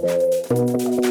Música